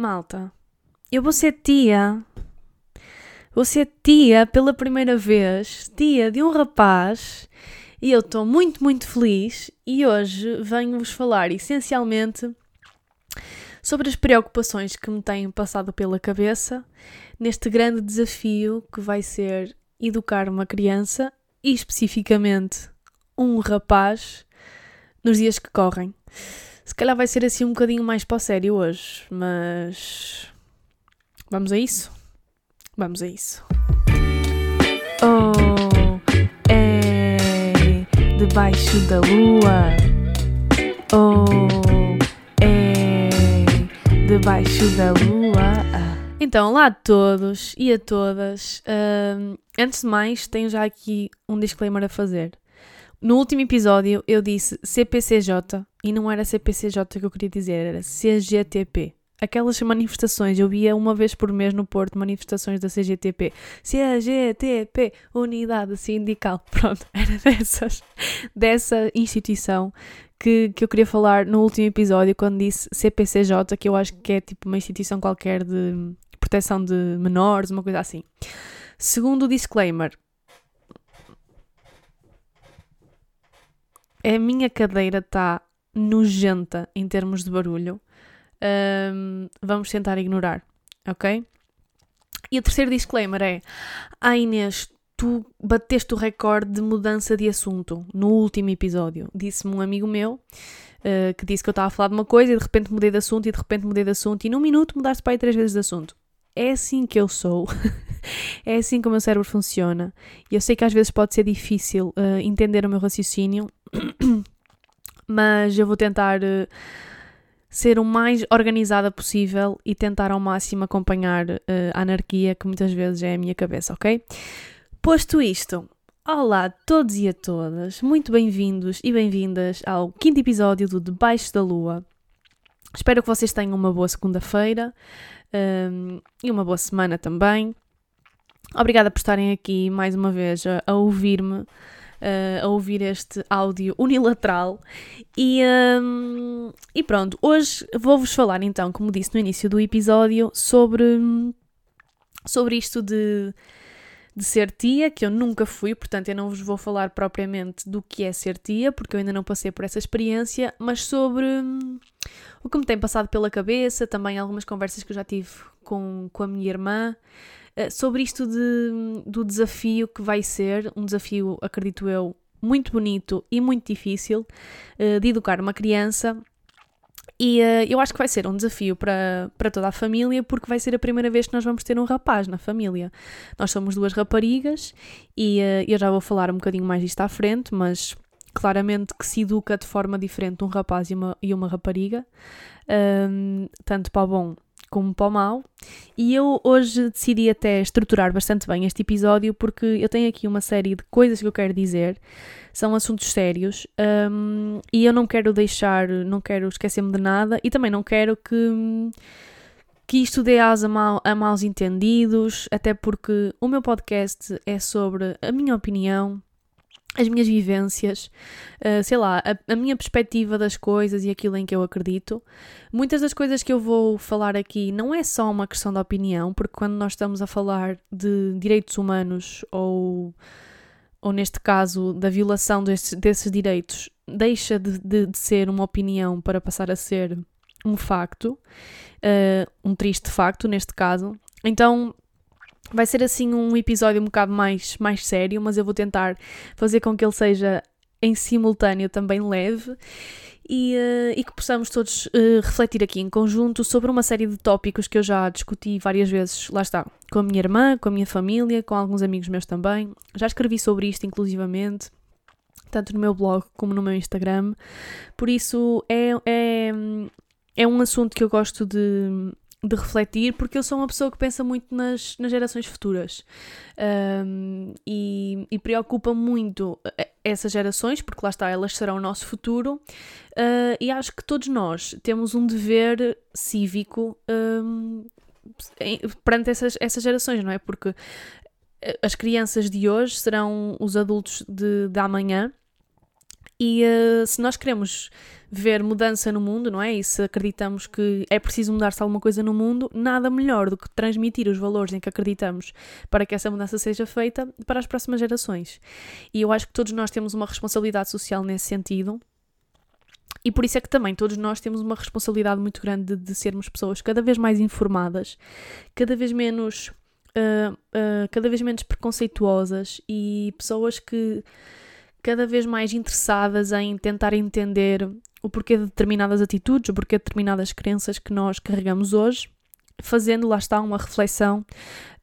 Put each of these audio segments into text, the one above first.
Malta, eu vou ser tia. Vou ser tia pela primeira vez, tia de um rapaz, e eu estou muito, muito feliz. E hoje venho-vos falar essencialmente sobre as preocupações que me têm passado pela cabeça neste grande desafio que vai ser educar uma criança e especificamente um rapaz nos dias que correm. Se calhar vai ser assim um bocadinho mais para o sério hoje, mas vamos a isso? Vamos a isso. Oh, é debaixo da lua. Oh, é debaixo da lua. Então, olá a todos e a todas. Antes de mais, tenho já aqui um disclaimer a fazer. No último episódio eu disse CPCJ e não era CPCJ que eu queria dizer, era CGTP. Aquelas manifestações, eu via uma vez por mês no Porto manifestações da CGTP. CGTP, Unidade Sindical. Pronto, era dessas, dessa instituição que, que eu queria falar no último episódio, quando disse CPCJ, que eu acho que é tipo uma instituição qualquer de proteção de menores, uma coisa assim. Segundo disclaimer, a minha cadeira está nojenta em termos de barulho. Um, vamos tentar ignorar, ok? E o terceiro disclaimer é: Ah, Inês, tu bateste o recorde de mudança de assunto no último episódio. Disse-me um amigo meu uh, que disse que eu estava a falar de uma coisa e de repente mudei de assunto e de repente mudei de assunto e num minuto mudaste para aí três vezes de assunto. É assim que eu sou. é assim que o meu cérebro funciona. E eu sei que às vezes pode ser difícil uh, entender o meu raciocínio, mas eu vou tentar uh, ser o mais organizada possível e tentar ao máximo acompanhar uh, a anarquia que muitas vezes é a minha cabeça, ok? Posto isto, olá a todos e a todas, muito bem-vindos e bem-vindas ao quinto episódio do Debaixo da Lua. Espero que vocês tenham uma boa segunda-feira um, e uma boa semana também. Obrigada por estarem aqui mais uma vez a, a ouvir-me, uh, a ouvir este áudio unilateral. E, um, e pronto, hoje vou-vos falar então, como disse no início do episódio, sobre, sobre isto de, de ser tia, que eu nunca fui, portanto eu não vos vou falar propriamente do que é ser tia, porque eu ainda não passei por essa experiência, mas sobre hum, o que me tem passado pela cabeça, também algumas conversas que eu já tive com, com a minha irmã. Eh, sobre isto de, do desafio que vai ser, um desafio, acredito eu, muito bonito e muito difícil uh, de educar uma criança. E uh, eu acho que vai ser um desafio para, para toda a família, porque vai ser a primeira vez que nós vamos ter um rapaz na família. Nós somos duas raparigas e eu já vou falar um bocadinho mais disto à frente, mas claramente que se educa de forma diferente um rapaz e uma, e uma rapariga, um, tanto para o bom como o mal. E eu hoje decidi até estruturar bastante bem este episódio porque eu tenho aqui uma série de coisas que eu quero dizer. São assuntos sérios um, e eu não quero deixar, não quero esquecer-me de nada e também não quero que, que isto dê asa mal, a maus entendidos, até porque o meu podcast é sobre a minha opinião, as minhas vivências, uh, sei lá, a, a, minha perspectiva das coisas e aquilo em que eu acredito. Muitas das coisas que eu vou falar aqui não é só uma questão de opinião, porque quando nós estamos a falar de direitos humanos ou, ou neste caso, da violação desses, desses direitos, deixa de, de, de, ser uma opinião para passar a ser um facto, uh, um triste facto neste caso. Então, Vai ser assim um episódio um bocado mais, mais sério, mas eu vou tentar fazer com que ele seja em simultâneo também leve e, uh, e que possamos todos uh, refletir aqui em conjunto sobre uma série de tópicos que eu já discuti várias vezes, lá está, com a minha irmã, com a minha família, com alguns amigos meus também. Já escrevi sobre isto, inclusivamente, tanto no meu blog como no meu Instagram. Por isso é, é, é um assunto que eu gosto de, de refletir, porque eu sou uma pessoa que pensa muito nas, nas gerações futuras. Um, e, e preocupa muito essas gerações, porque lá está, elas serão o nosso futuro, uh, e acho que todos nós temos um dever cívico um, perante essas, essas gerações, não é? Porque eh, as crianças de hoje serão os adultos de, de amanhã E uh, se nós queremos ver mudança no mundo, não é? E se acreditamos que é preciso mudar-se alguma coisa no mundo, nada melhor do que transmitir os valores em que acreditamos para que essa mudança seja feita para as próximas gerações. E eu acho que todos nós temos uma responsabilidade social nesse sentido. E por isso é que também todos nós temos uma responsabilidade muito grande de, de sermos pessoas cada vez mais informadas, cada vez menos, uh, uh, cada vez menos preconceituosas e pessoas que cada vez mais interessadas em tentar entender o porquê de determinadas atitudes, o porquê de determinadas crenças que nós carregamos hoje, fazendo, lá está, uma reflexão,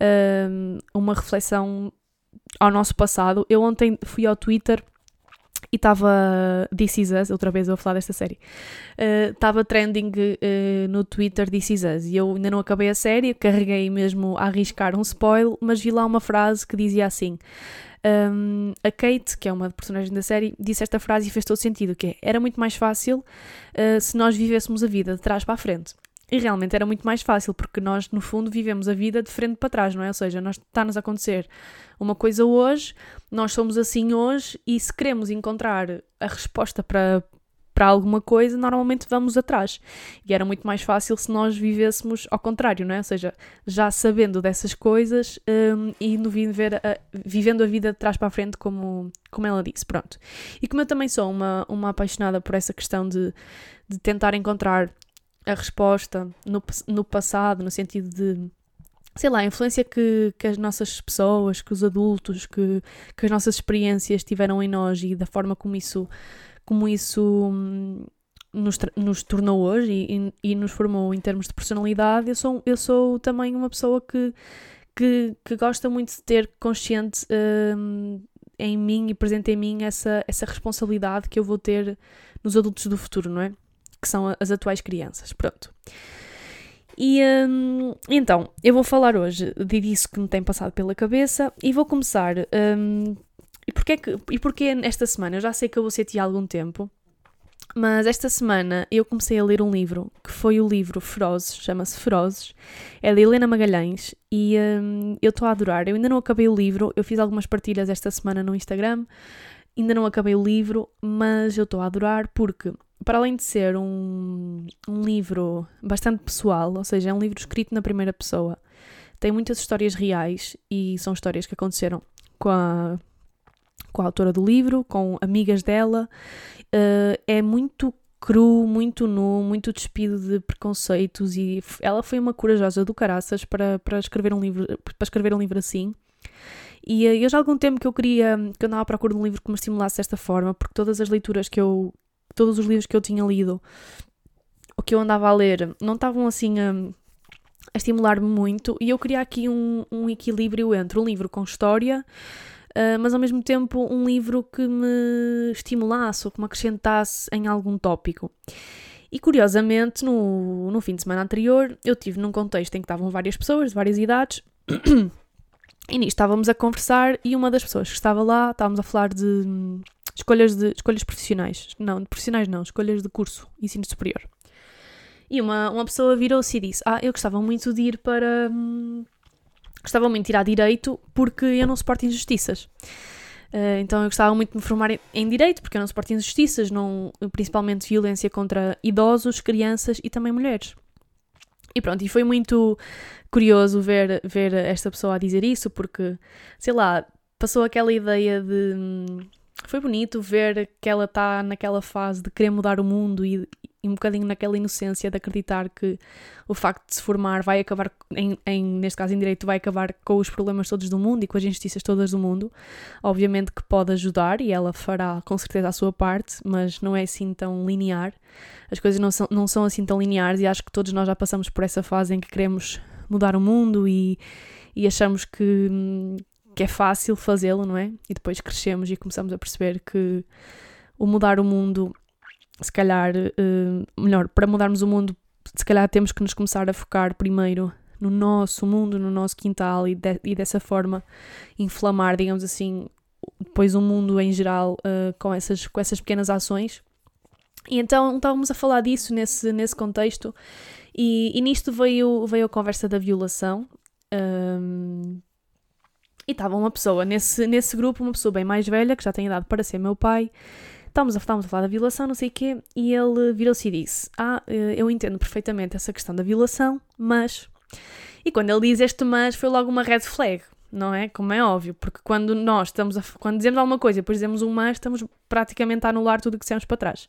uh, uma reflexão ao nosso passado. Eu ontem fui ao Twitter e estava This Is Us, outra vez eu vou falar desta série, estava uh, trending uh, no Twitter This Is Us e eu ainda não acabei a série, carreguei mesmo a arriscar um spoiler, mas vi lá uma frase que dizia assim um, a Kate, que é uma personagem da série, disse esta frase e fez todo sentido, que é, era muito mais fácil uh, se nós vivêssemos a vida de trás para a frente. E realmente era muito mais fácil, porque nós, no fundo, vivemos a vida de frente para trás, não é? Ou seja, está-nos a acontecer uma coisa hoje, nós somos assim hoje, e se queremos encontrar a resposta para, para alguma coisa, normalmente vamos atrás. E era muito mais fácil se nós vivêssemos ao contrário, não é? Ou seja, já sabendo dessas coisas um, e no viver a, vivendo a vida de trás para a frente, como, como ela disse. Pronto. E como eu também sou uma, uma apaixonada por essa questão de, de tentar encontrar a resposta no, no passado, no sentido de sei lá, a influência que, que as nossas pessoas, que os adultos, que, que as nossas experiências tiveram em nós e da forma como isso como isso hum, nos, nos tornou hoje e, e, e, nos formou em termos de personalidade, eu sou, eu sou também uma pessoa que, que, que gosta muito de ter consciente hum, em mim e presente em mim essa, essa responsabilidade que eu vou ter nos adultos do futuro, não é? Que são as atuais crianças. Pronto. E hum, então, eu vou falar hoje de disso que me tem passado pela cabeça e vou começar e porquê, que, e porquê esta semana? Eu já sei que eu vou ser há algum tempo, mas esta semana eu comecei a ler um livro, que foi o livro Ferozes, chama-se Ferozes, é de Helena Magalhães, e hum, eu estou a adorar. Eu ainda não acabei o livro, eu fiz algumas partilhas esta semana no Instagram, ainda não acabei o livro, mas eu estou a adorar porque, para além de ser um, um livro bastante pessoal, ou seja, é um livro escrito na primeira pessoa, tem muitas histórias reais e são histórias que aconteceram com a com a autora do livro, com amigas dela. Uh, é muito cru, muito nu, muito despido de preconceitos e ela foi uma corajosa do caraças para, para, escrever, um livro, para escrever um livro assim. E uh, eu já há algum tempo que eu queria, que eu andava à procura de um livro que me estimulasse desta forma, porque todas as leituras que eu, todos os livros que eu tinha lido, o que eu andava a ler, não estavam assim a, a estimular-me muito e eu queria aqui um, um equilíbrio entre um livro com história, uh, mas ao mesmo tempo um livro que me estimulasse ou que me acrescentasse em algum tópico. E curiosamente, no, no fim de semana anterior, eu tive num contexto em que estavam várias pessoas de várias idades. E nisto estávamos a conversar e uma das pessoas que estava lá, estávamos a falar de hum, escolhas, de, escolhas profissionais. Não, de profissionais não, escolhas de curso, ensino superior. E uma, uma pessoa virou-se e disse: Ah, eu gostava muito de ir para, hum, gostava muito de ir a direito porque eu não suporto injustiças. Uh, então eu gostava muito de me formar em, em, direito porque eu não suporto injustiças, não, principalmente violência contra idosos, crianças e também mulheres. E pronto, e foi muito curioso ver, ver esta pessoa a dizer isso porque, sei lá, passou aquela ideia de. Hum, foi bonito ver que ela está naquela fase de querer mudar o mundo e, e um bocadinho naquela inocência de acreditar que o facto de se formar vai acabar, em, em, neste caso em direito, vai acabar com os problemas todos do mundo e com as injustiças todas do mundo. Obviamente que pode ajudar e ela fará com certeza a sua parte, mas não é assim tão linear. As coisas não são, não são assim tão lineares e acho que todos nós já passamos por essa fase em que queremos mudar o mundo e, e achamos que, que é fácil fazê-lo, não é? E depois crescemos e começamos a perceber que o mudar o mundo se calhar, uh, melhor, para mudarmos o mundo, se calhar temos que nos começar a focar primeiro no nosso mundo, no nosso quintal e, de, e dessa forma inflamar, digamos assim, depois o mundo em geral uh, com, essas, com essas pequenas ações. E então estávamos a falar disso nesse, nesse contexto e, e nisto veio, veio a conversa da violação. Um, e estava uma pessoa nesse, nesse grupo, uma pessoa bem mais velha, que já tem idade para ser meu pai, estávamos a, estávamos a falar da violação, não sei o quê, e ele virou-se e disse: Ah, eh, eu entendo perfeitamente essa questão da violação, mas. E quando ele diz este mas, foi logo uma red flag, não é? Como é óbvio, porque quando nós estamos a, quando dizemos alguma coisa e depois dizemos um mas, estamos praticamente a anular tudo o que dissemos para trás.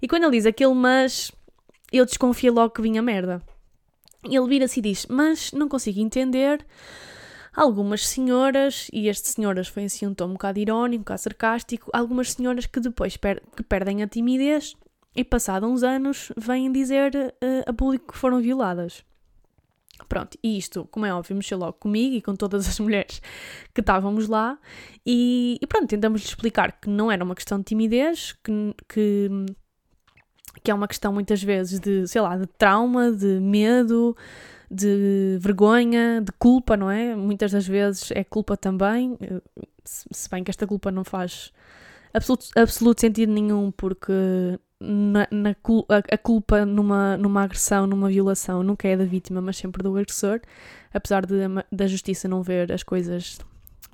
E quando ele diz aquele mas, eu desconfio logo que vinha merda. Ele vira-se e diz: Mas não consigo entender algumas senhoras, e este senhoras foi assim um tom um bocado irónico, um bocado sarcástico, algumas senhoras que depois per que perdem a timidez e passados uns anos vêm dizer uh, a público que foram violadas. Pronto, e isto, como é óbvio, mexeu logo comigo e com todas as mulheres que estávamos lá, e, e pronto, tentamos lhe explicar que não era uma questão de timidez, que, que, que é uma questão muitas vezes de, sei lá, de trauma, de medo, de vergonha, de culpa, não é? Muitas das vezes é culpa também, se bem que esta culpa não faz absoluto, absoluto sentido nenhum, porque na, na a, culpa numa, numa agressão, numa violação, nunca é da vítima, mas sempre do agressor, apesar de, da justiça não ver as coisas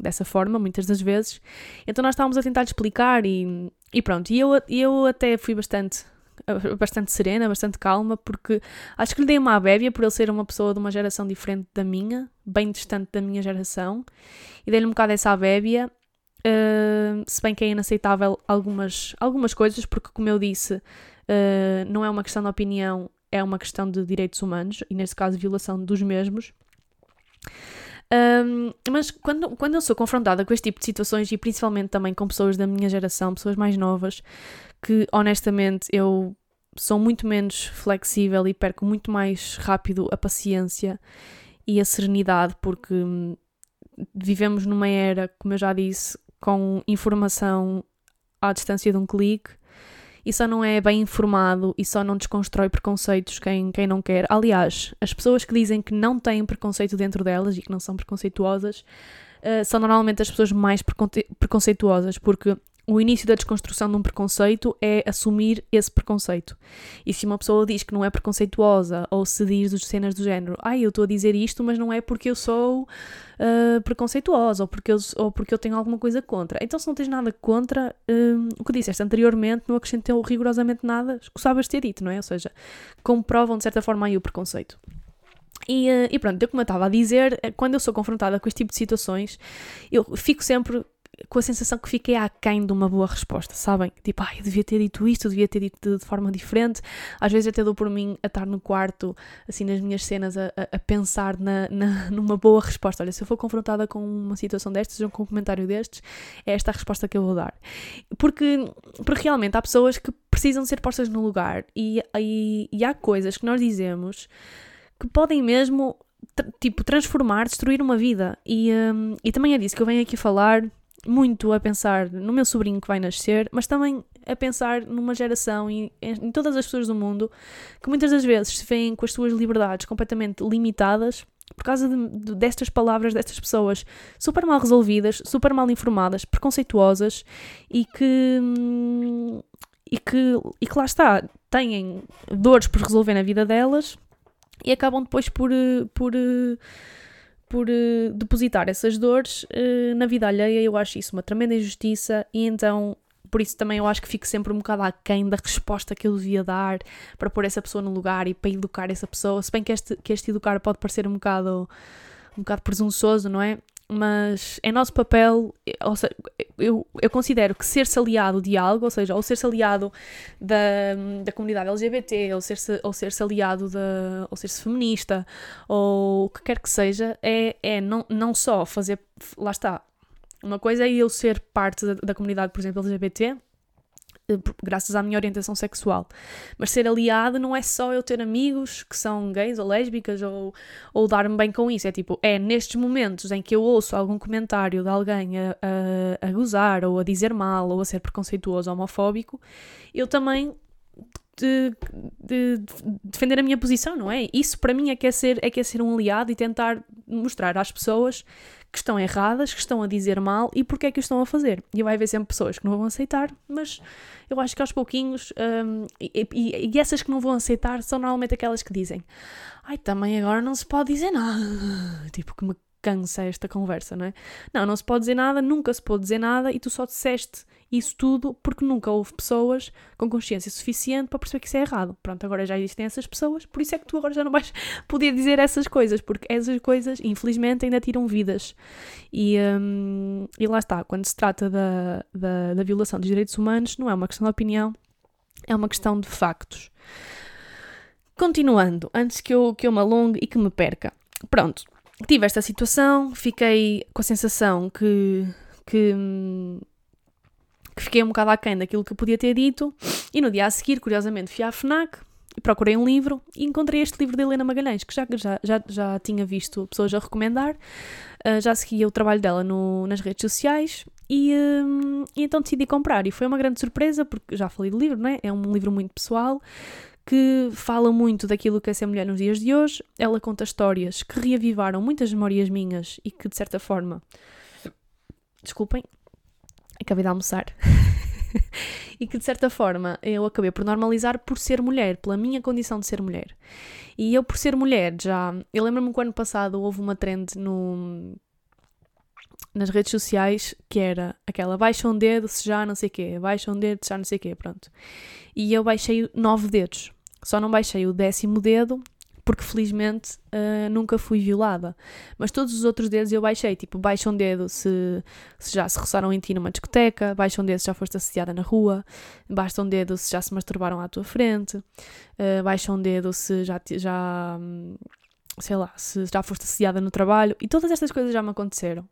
dessa forma, muitas das vezes. Então nós estávamos a tentar explicar e, e pronto, e eu, eu até fui bastante bastante serena, bastante calma, porque acho que lhe dei uma abébia por ele ser uma pessoa de uma geração diferente da minha, bem distante da minha geração, e dei-lhe um bocado essa abébia, uh, se bem que é inaceitável algumas, algumas coisas, porque como eu disse, uh, não é uma questão de opinião, é uma questão de direitos humanos, e neste caso violação dos mesmos. Um, mas quando, quando eu sou confrontada com este tipo de situações e principalmente também com pessoas da minha geração, pessoas mais novas, que honestamente eu sou muito menos flexível e perco muito mais rápido a paciência e a serenidade, porque hum, vivemos numa era, como eu já disse, com informação à distância de um clique e só não é bem informado e só não desconstrói preconceitos quem, quem não quer. Aliás, as pessoas que dizem que não têm preconceito dentro delas e que não são preconceituosas uh, são normalmente as pessoas mais preconceituosas, porque o início da desconstrução de um preconceito é assumir esse preconceito. E se uma pessoa diz que não é preconceituosa, ou se diz cenas do género, ai, ah, eu estou a dizer isto, mas não é porque eu sou uh, preconceituosa, ou porque, eu, ou porque eu tenho alguma coisa contra. Então, se não tens nada contra, um, o que disseste anteriormente não acrescentou rigorosamente nada, escusavas ter dito, não é? Ou seja, comprovam de certa forma aí o preconceito. E, uh, e, pronto, como eu estava a dizer, quando eu sou confrontada com este tipo de situações, eu fico sempre com a sensação que fiquei aquém de uma boa resposta, sabem? Tipo, ai, eu devia ter dito isto, eu devia ter dito de, forma diferente. Às vezes até dou por mim a estar no quarto, assim, nas minhas cenas, a, a, a pensar na, na, numa boa resposta. Olha, se eu for confrontada com uma situação destas, ou com um comentário destes, é esta a resposta que eu vou dar. Porque, porque realmente há pessoas que precisam ser postas no lugar e, e, e há coisas que nós dizemos que podem mesmo tipo, transformar, destruir uma vida. E, um, e também é disso que eu venho aqui falar muito a pensar no meu sobrinho que vai nascer, mas também a pensar numa geração e em todas as pessoas do mundo que muitas das vezes se veem com as suas liberdades completamente limitadas por causa de, de, destas palavras destas pessoas super mal resolvidas, super mal informadas, preconceituosas e que e que, e que lá está, têm dores por resolver na vida delas e acabam depois por, por por uh, depositar essas dores uh, na vida alheia. Eu acho isso uma tremenda injustiça e então por isso também eu acho que fico sempre um bocado aquém da resposta que eu devia dar para pôr essa pessoa no lugar e para educar essa pessoa. Se bem que este, que este educar pode parecer um bocado, um bocado presunçoso, não é? Mas é nosso papel, ou seja, eu, eu considero que ser-se aliado de algo, ou seja, ou ser-se aliado da, da comunidade LGBT, ou ser-se ou ser aliado da, ou ser-se feminista, ou o que quer que seja, é, é não, não só fazer, lá está, uma coisa é eu ser parte da, da comunidade, por exemplo, LGBT, graças à minha orientação sexual. Mas ser aliado não é só eu ter amigos que são gays ou lésbicas ou, ou dar-me bem com isso. É tipo, é nestes momentos em que eu ouço algum comentário de alguém a, a, a gozar ou a dizer mal ou a ser preconceituoso ou homofóbico, eu também de, de, de, defender a minha posição, não é? Isso para mim é que é, ser, é que é ser um aliado e tentar mostrar às pessoas que estão erradas, que estão a dizer mal e porque é que o estão a fazer. E vai haver sempre pessoas que não vão aceitar, mas eu acho que aos pouquinhos, um, e, e, e, essas que não vão aceitar são normalmente aquelas que dizem ai, também agora não se pode dizer nada. Tipo, que me cansa esta conversa, não é? Não, não se pode dizer nada, nunca se pode dizer nada e tu só disseste isso tudo porque nunca houve pessoas com consciência suficiente para perceber que isso é errado. Pronto, agora já existem essas pessoas, por isso é que tu agora já não vais poder dizer essas coisas, porque essas coisas, infelizmente, ainda tiram vidas. E, hum, e lá está, quando se trata da, da, da violação dos direitos humanos, não é uma questão de opinião, é uma questão de factos. Continuando, antes que eu, que eu me alongue e que me perca. Pronto, tive esta situação, fiquei com a sensação que, que, que fiquei um bocado aquém daquilo que podia ter dito, e no dia a seguir, curiosamente, fui à FNAC e procurei um livro e encontrei este livro de Helena Magalhães, que já, já, já, já tinha visto pessoas a recomendar, uh, já seguia o trabalho dela no, nas redes sociais e, uh, e, então decidi comprar. E foi uma grande surpresa, porque já falei do livro, não é? É um livro muito pessoal que fala muito daquilo que é ser mulher nos dias de hoje. Ela conta histórias que reavivaram muitas memórias minhas e que, de certa forma. Desculpem, acabei de almoçar. e que, de certa forma, eu acabei por normalizar por ser mulher, pela minha condição de ser mulher. E eu, por ser mulher, já. Eu lembro-me que ano passado houve uma trend no nas redes sociais que era aquela baixa um dedo se já não sei o quê, baixa um dedo se já não sei o quê, pronto. E eu baixei nove dedos, só não baixei o décimo dedo porque felizmente uh, nunca fui violada. Mas todos os outros dedos eu baixei, tipo, baixa um dedo se, se já se roçaram em ti numa discoteca, baixa um dedo se já foste assediada na rua, baixa um dedo se já se masturbaram à tua frente, uh, baixa um dedo se já, já hum, sei lá, se já foste assediada no trabalho, e todas estas coisas já me aconteceram.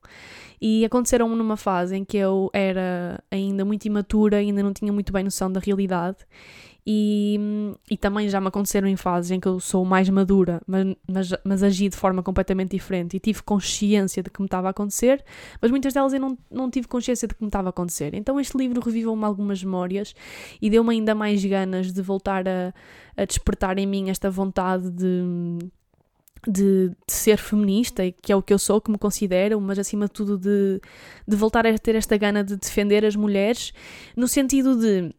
E aconteceram numa fase em que eu era ainda muito imatura, ainda não tinha muito bem noção da realidade, e, e também já me aconteceram em fases em que eu sou mais madura, mas, mas, mas agi de forma completamente diferente e tive consciência de que me estava a acontecer, mas muitas delas eu não, não tive consciência de que me estava a acontecer. Então este livro reviveu-me algumas memórias e deu-me ainda mais ganas de voltar a, a despertar em mim esta vontade de de, de, ser feminista, que é o que eu sou, que me considero, mas acima de tudo de, de voltar a ter esta gana de defender as mulheres, no sentido de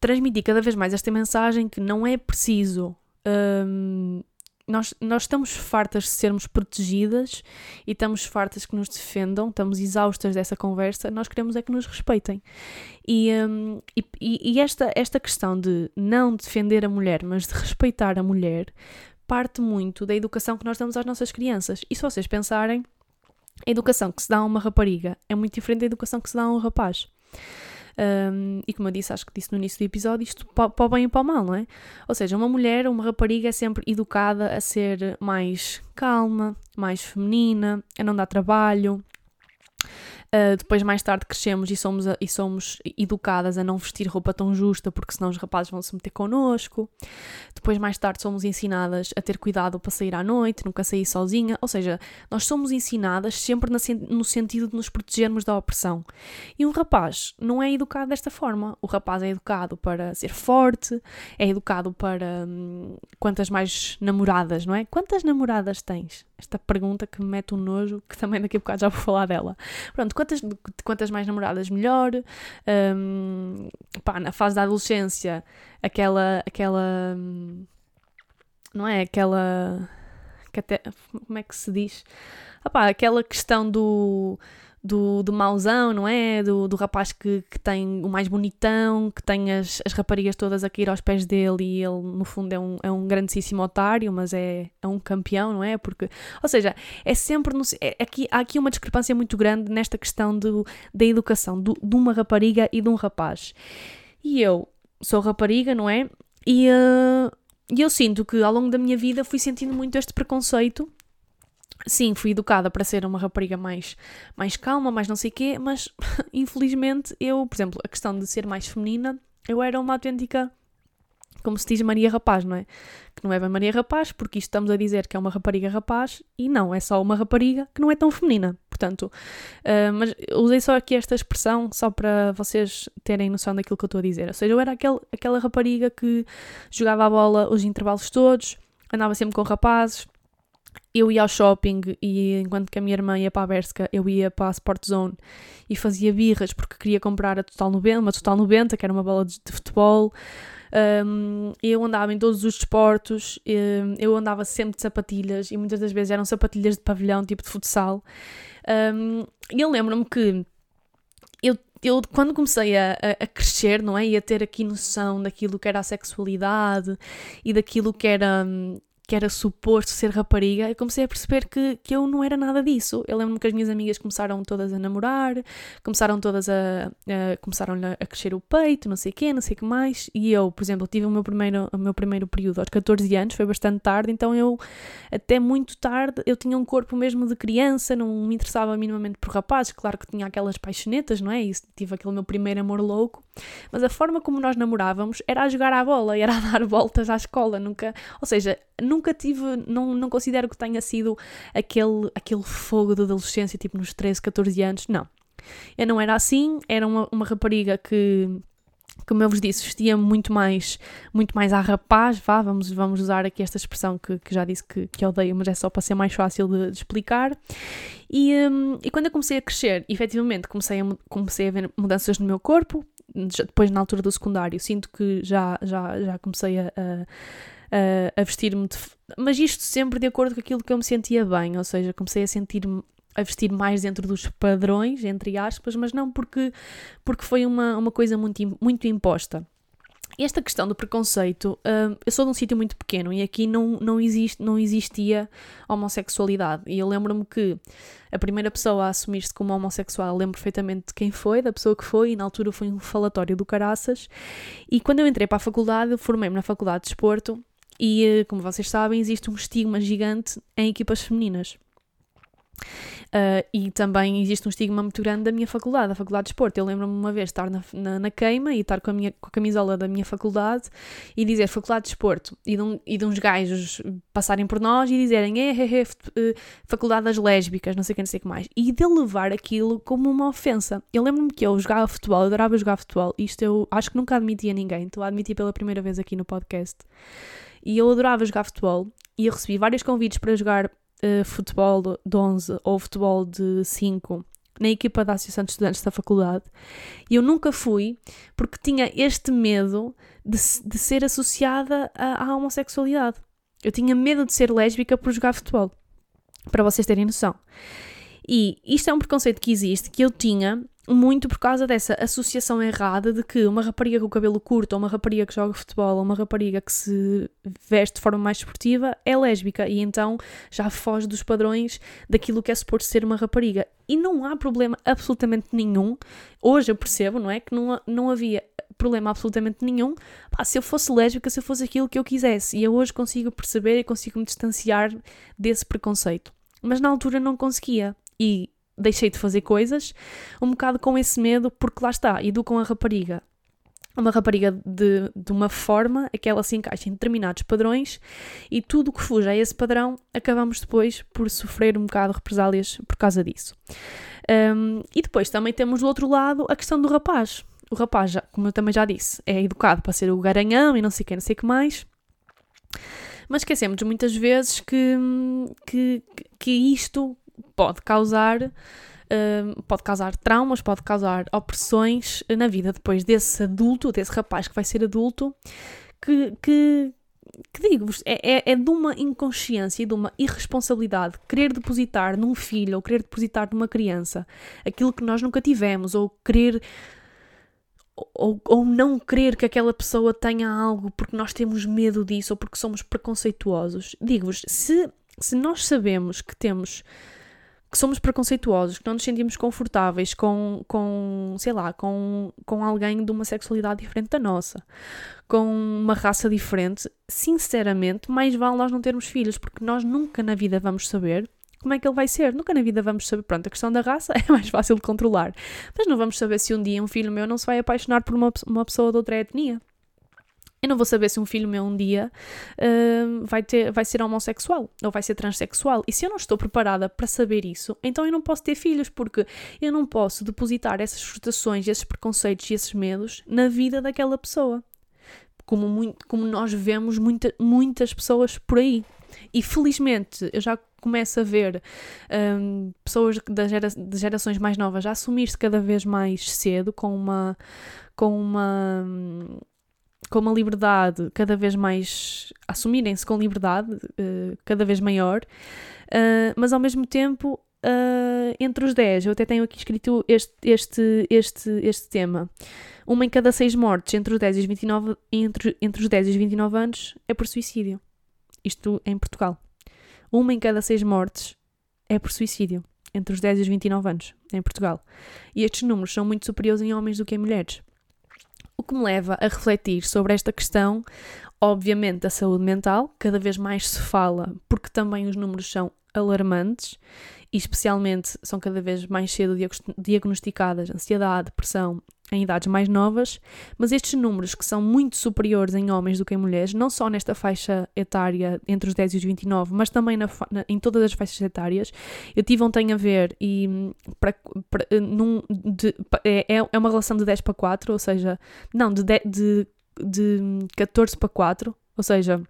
transmitir cada vez mais esta mensagem que não é preciso. Um, nós, nós estamos fartas de sermos protegidas e estamos fartas que nos defendam, estamos exaustas dessa conversa, nós queremos é que nos respeitem. E, um, e, e esta, esta questão de não defender a mulher, mas de respeitar a mulher, parte muito da educação que nós damos às nossas crianças. E se vocês pensarem, a educação que se dá a uma rapariga é muito diferente da educação que se dá a um rapaz. Um, e como eu disse, acho que disse no início do episódio, isto para o bem e para o mal, não é? Ou seja, uma mulher, uma rapariga é sempre educada a ser mais calma, mais feminina, a não dar trabalho, Uh, depois, mais tarde, crescemos e somos, a, e somos educadas a não vestir roupa tão justa, porque senão os rapazes vão se meter connosco. Depois, mais tarde, somos ensinadas a ter cuidado para sair à noite, nunca sair sozinha. Ou seja, nós somos ensinadas sempre no sentido de nos protegermos da opressão. E um rapaz não é educado desta forma. O rapaz é educado para ser forte, é educado para hum, quantas mais namoradas, não é? Quantas namoradas tens? Esta pergunta que me mete um nojo, que também daqui a bocado já vou falar dela. Pronto, quantas, quantas mais namoradas melhor. Um, pá, na fase da adolescência, aquela. aquela não é? Aquela. Que até, como é que se diz? Ah, pá, aquela questão do do, do mauzão, não é? Do, do rapaz que, que tem o mais bonitão, que tem as, as raparigas todas a cair aos pés dele e ele, no fundo, é um, é um grandíssimo otário, mas é, é um campeão, não é? Porque, ou seja, é sempre. No, é, aqui, há aqui uma discrepância muito grande nesta questão do, da educação do, de uma rapariga e de um rapaz. E eu sou rapariga, não é? E, uh, e eu sinto que ao longo da minha vida fui sentindo muito este preconceito Sim, fui educada para ser uma rapariga mais, mais calma, mais não sei o quê, mas infelizmente eu, por exemplo, a questão de ser mais feminina, eu era uma autêntica, como se diz Maria Rapaz, não é? Que não é bem Maria Rapaz, porque isto estamos a dizer que é uma rapariga rapaz e não, é só uma rapariga que não é tão feminina. Portanto, uh, mas usei só aqui esta expressão só para vocês terem noção daquilo que eu estou a dizer. Ou seja, eu era aquela rapariga que jogava a bola os intervalos todos, andava sempre com rapazes eu ia ao shopping e enquanto que a minha irmã ia para a Berska, eu ia para a Sport Zone e fazia birras porque queria comprar a Total 90, uma Total 90, que era uma bola de, de futebol. Um, eu andava em todos os desportos, um, eu andava sempre de sapatilhas e muitas das vezes eram sapatilhas de pavilhão, tipo de futsal. Um, e eu lembro-me que eu, eu, quando comecei a, a, crescer, não é? E a ter aqui noção daquilo que era a sexualidade e daquilo que era hum, que era suposto ser rapariga, eu comecei a perceber que, que eu não era nada disso. Eu lembro-me que as minhas amigas começaram todas a namorar, começaram todas a, a começaram a crescer o peito, não sei o quê, não sei o que mais. E eu, por exemplo, tive o meu primeiro, o meu primeiro período aos 14 anos, foi bastante tarde, então eu, até muito tarde, eu tinha um corpo mesmo de criança, não me interessava minimamente por rapazes, claro que tinha aquelas paixonetas, não é? E tive aquele meu primeiro amor louco, mas a forma como nós namorávamos era a jogar à bola, era a dar voltas à escola, nunca, ou seja, nunca tive, não, não considero que tenha sido aquele, aquele fogo de adolescência, tipo nos 13, 14 anos, não. Eu não era assim, era uma, uma rapariga que, como eu vos disse, vestia muito mais, muito mais a rapaz, vá, vamos, vamos usar aqui esta expressão que, que já disse que, que odeio, mas é só para ser mais fácil de, de explicar. E, um, e quando eu comecei a crescer, efetivamente comecei a, comecei a ver mudanças no meu corpo, depois na altura do secundário, sinto que já, já, já comecei a, a a vestir-me de... Mas isto sempre de acordo com aquilo que eu me sentia bem, ou seja, comecei a sentir-me a vestir mais dentro dos padrões, entre aspas, mas não porque, porque foi uma, uma coisa muito, muito imposta. Esta questão do preconceito, uh, eu sou de um sítio muito pequeno e aqui não, não, existe, não existia homossexualidade. E eu lembro-me que a primeira pessoa a assumir-se como homossexual, lembro perfeitamente de quem foi, da pessoa que foi, e na altura foi um falatório do Caraças. E quando eu entrei para a faculdade, formei-me na Faculdade de Desporto e, eh, como vocês sabem, existe um estigma gigante em equipas femininas. Uh, e também existe um estigma muito grande da minha faculdade, da Faculdade de Desporto. Eu lembro-me uma vez estar na, na, na, queima e estar com a, minha, com a camisola da minha faculdade e dizer Faculdade de Desporto e de, um, e de uns gajos passarem por nós e dizerem é, é, Faculdade das Lésbicas, não sei o que, não sei o que mais. E de levar aquilo como uma ofensa. Eu lembro-me que eu jogava futebol, eu adorava jogar futebol. Isto eu acho que nunca admiti a ninguém, estou a admitir pela primeira vez aqui no podcast. E eu adorava jogar futebol e eu recebi vários convites para jogar uh, futebol de 11 ou futebol de 5 na equipa da Associação de Estudantes da faculdade. E eu nunca fui porque tinha este medo de, de ser associada à, à homossexualidade. Eu tinha medo de ser lésbica por jogar futebol. Para vocês terem noção. E isto é um preconceito que existe, que eu tinha muito por causa dessa associação errada de que uma rapariga com o cabelo curto, ou uma rapariga que joga futebol, ou uma rapariga que se veste de forma mais esportiva é lésbica e então já foge dos padrões daquilo que é suposto ser uma rapariga. E não há problema absolutamente nenhum. Hoje eu percebo, não é? Que não, não havia problema absolutamente nenhum pá, se eu fosse lésbica, se eu fosse aquilo que eu quisesse. E eu hoje consigo perceber e consigo me distanciar desse preconceito. Mas na altura não conseguia. E deixei de fazer coisas, um bocado com esse medo, porque lá está, educam a rapariga. Uma rapariga de, de uma forma a que ela se encaixa em determinados padrões e tudo o que fuja a esse padrão acabamos depois por sofrer um bocado de represálias por causa disso. Um, e depois também temos do outro lado a questão do rapaz. O rapaz, já, como eu também já disse, é educado para ser o garanhão e não sei o que, não sei que mais. Mas esquecemos muitas vezes que, que, que isto pode causar uh, pode causar traumas, pode causar opressões na vida depois desse adulto, desse rapaz que vai ser adulto, que, que, que digo-vos, é, é, é, de uma inconsciência e de uma irresponsabilidade querer depositar num filho ou querer depositar numa criança aquilo que nós nunca tivemos, ou querer ou, ou não querer que aquela pessoa tenha algo porque nós temos medo disso ou porque somos preconceituosos. Digo-vos, se, se nós sabemos que temos que somos preconceituosos, que não nos sentimos confortáveis com, com sei lá, com, com alguém de uma sexualidade diferente da nossa, com uma raça diferente, sinceramente, mais vale nós não termos filhos, porque nós nunca na vida vamos saber como é que ele vai ser. Nunca na vida vamos saber. Pronto, a questão da raça é mais fácil de controlar, mas não vamos saber se um dia um filho meu não se vai apaixonar por uma, uma pessoa de outra etnia. Eu não vou saber se um filho meu um dia uh, vai, ter, vai ser homossexual ou vai ser transexual. E se eu não estou preparada para saber isso, então eu não posso ter filhos, porque eu não posso depositar essas frustrações, esses preconceitos e esses medos na vida daquela pessoa. Como, muito, como nós vemos muita, muitas pessoas por aí. E felizmente eu já começo a ver um, pessoas das gera, de gerações mais novas a assumir-se cada vez mais cedo com uma, com uma com uma liberdade cada vez mais. assumirem-se com liberdade uh, cada vez maior, uh, mas ao mesmo tempo. Uh, entre os 10, eu até tenho aqui escrito este, este, este, este tema. Uma em cada seis mortes entre os 10 e os 29, entre, entre os 10 e os 29 anos é por suicídio. Isto em Portugal. Uma em cada seis mortes é por suicídio entre os 10 e os 29 anos, em Portugal. E estes números são muito superiores em homens do que em mulheres. O que me leva a refletir sobre esta questão, obviamente, da saúde mental, cada vez mais se fala, porque também os números são alarmantes e, especialmente, são cada vez mais cedo diagnosticadas ansiedade, depressão em idades mais novas, mas estes números que são muito superiores em homens do que em mulheres, não só nesta faixa etária entre os 10 e os 29, mas também na, na, em todas as faixas etárias. Eu tive ontem a ver e para, para, num, de, é, é, é uma relação de 10 para 4, ou seja, não, de, de, de 14 para 4, ou seja,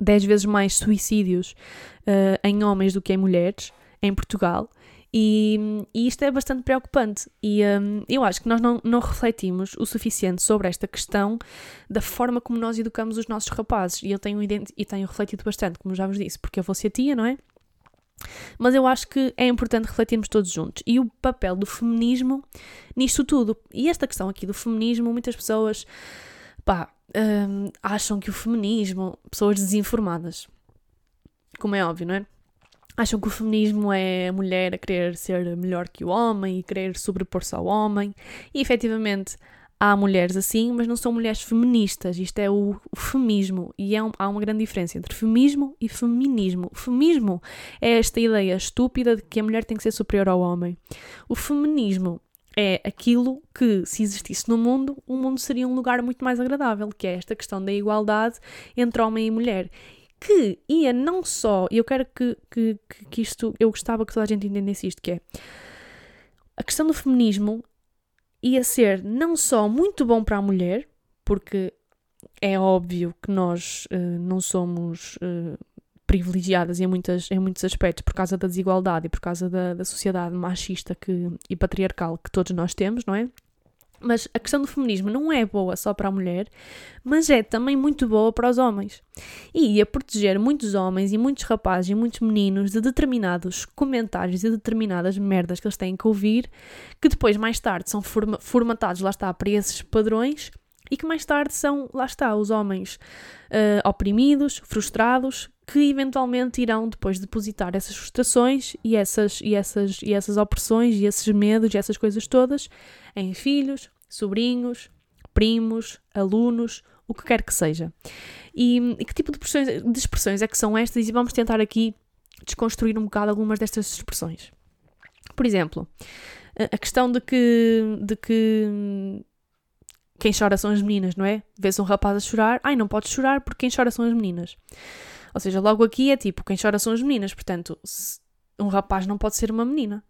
10 vezes mais suicídios uh, em homens do que em mulheres em Portugal. E, e, isto é bastante preocupante. E um, eu acho que nós não, não refletimos o suficiente sobre esta questão da forma como nós educamos os nossos rapazes. E eu tenho, e tenho refletido bastante, como já vos disse, porque eu vou ser tia, não é? Mas eu acho que é importante refletirmos todos juntos. E o papel do feminismo nisto tudo. E esta questão aqui do feminismo, muitas pessoas pá, um, acham que o feminismo, pessoas desinformadas, como é óbvio, não é? Acham que o feminismo é a mulher a querer ser melhor que o homem e querer sobrepor-se ao homem. E efetivamente há mulheres assim, mas não são mulheres feministas. Isto é o, o feminismo. E é um, há uma grande diferença entre feminismo e feminismo. O feminismo é esta ideia estúpida de que a mulher tem que ser superior ao homem. O feminismo é aquilo que, se existisse no mundo, o mundo seria um lugar muito mais agradável, que é esta questão da igualdade entre homem e mulher que ia não só, e eu quero que, que, que isto, eu gostava que toda a gente entendesse isto, que é a questão do feminismo ia ser não só muito bom para a mulher, porque é óbvio que nós uh, não somos uh, privilegiadas em, muitas, em muitos aspectos por causa da desigualdade e por causa da, da sociedade machista que, e patriarcal que todos nós temos, não é? Mas a questão do feminismo não é boa só para a mulher, mas é também muito boa para os homens. E ia proteger muitos homens e muitos rapazes e muitos meninos de determinados comentários e determinadas merdas que eles têm que ouvir, que depois, mais tarde, são forma formatados, lá está, para esses padrões e que mais tarde são, lá está, os homens uh, oprimidos, frustrados, que eventualmente irão depois depositar essas frustrações e essas, e essas, e essas opressões e esses medos e essas coisas todas em filhos, sobrinhos, primos, alunos, o que quer que seja. E, e que tipo de expressões, de expressões é que são estas? E vamos tentar aqui desconstruir um bocado algumas destas expressões. Por exemplo, a questão de que, de que quem chora são as meninas, não é? Vês um rapaz a chorar, ai, não podes chorar porque quem chora são as meninas. Ou seja, logo aqui é tipo, quem chora são as meninas, portanto, um rapaz não pode ser uma menina,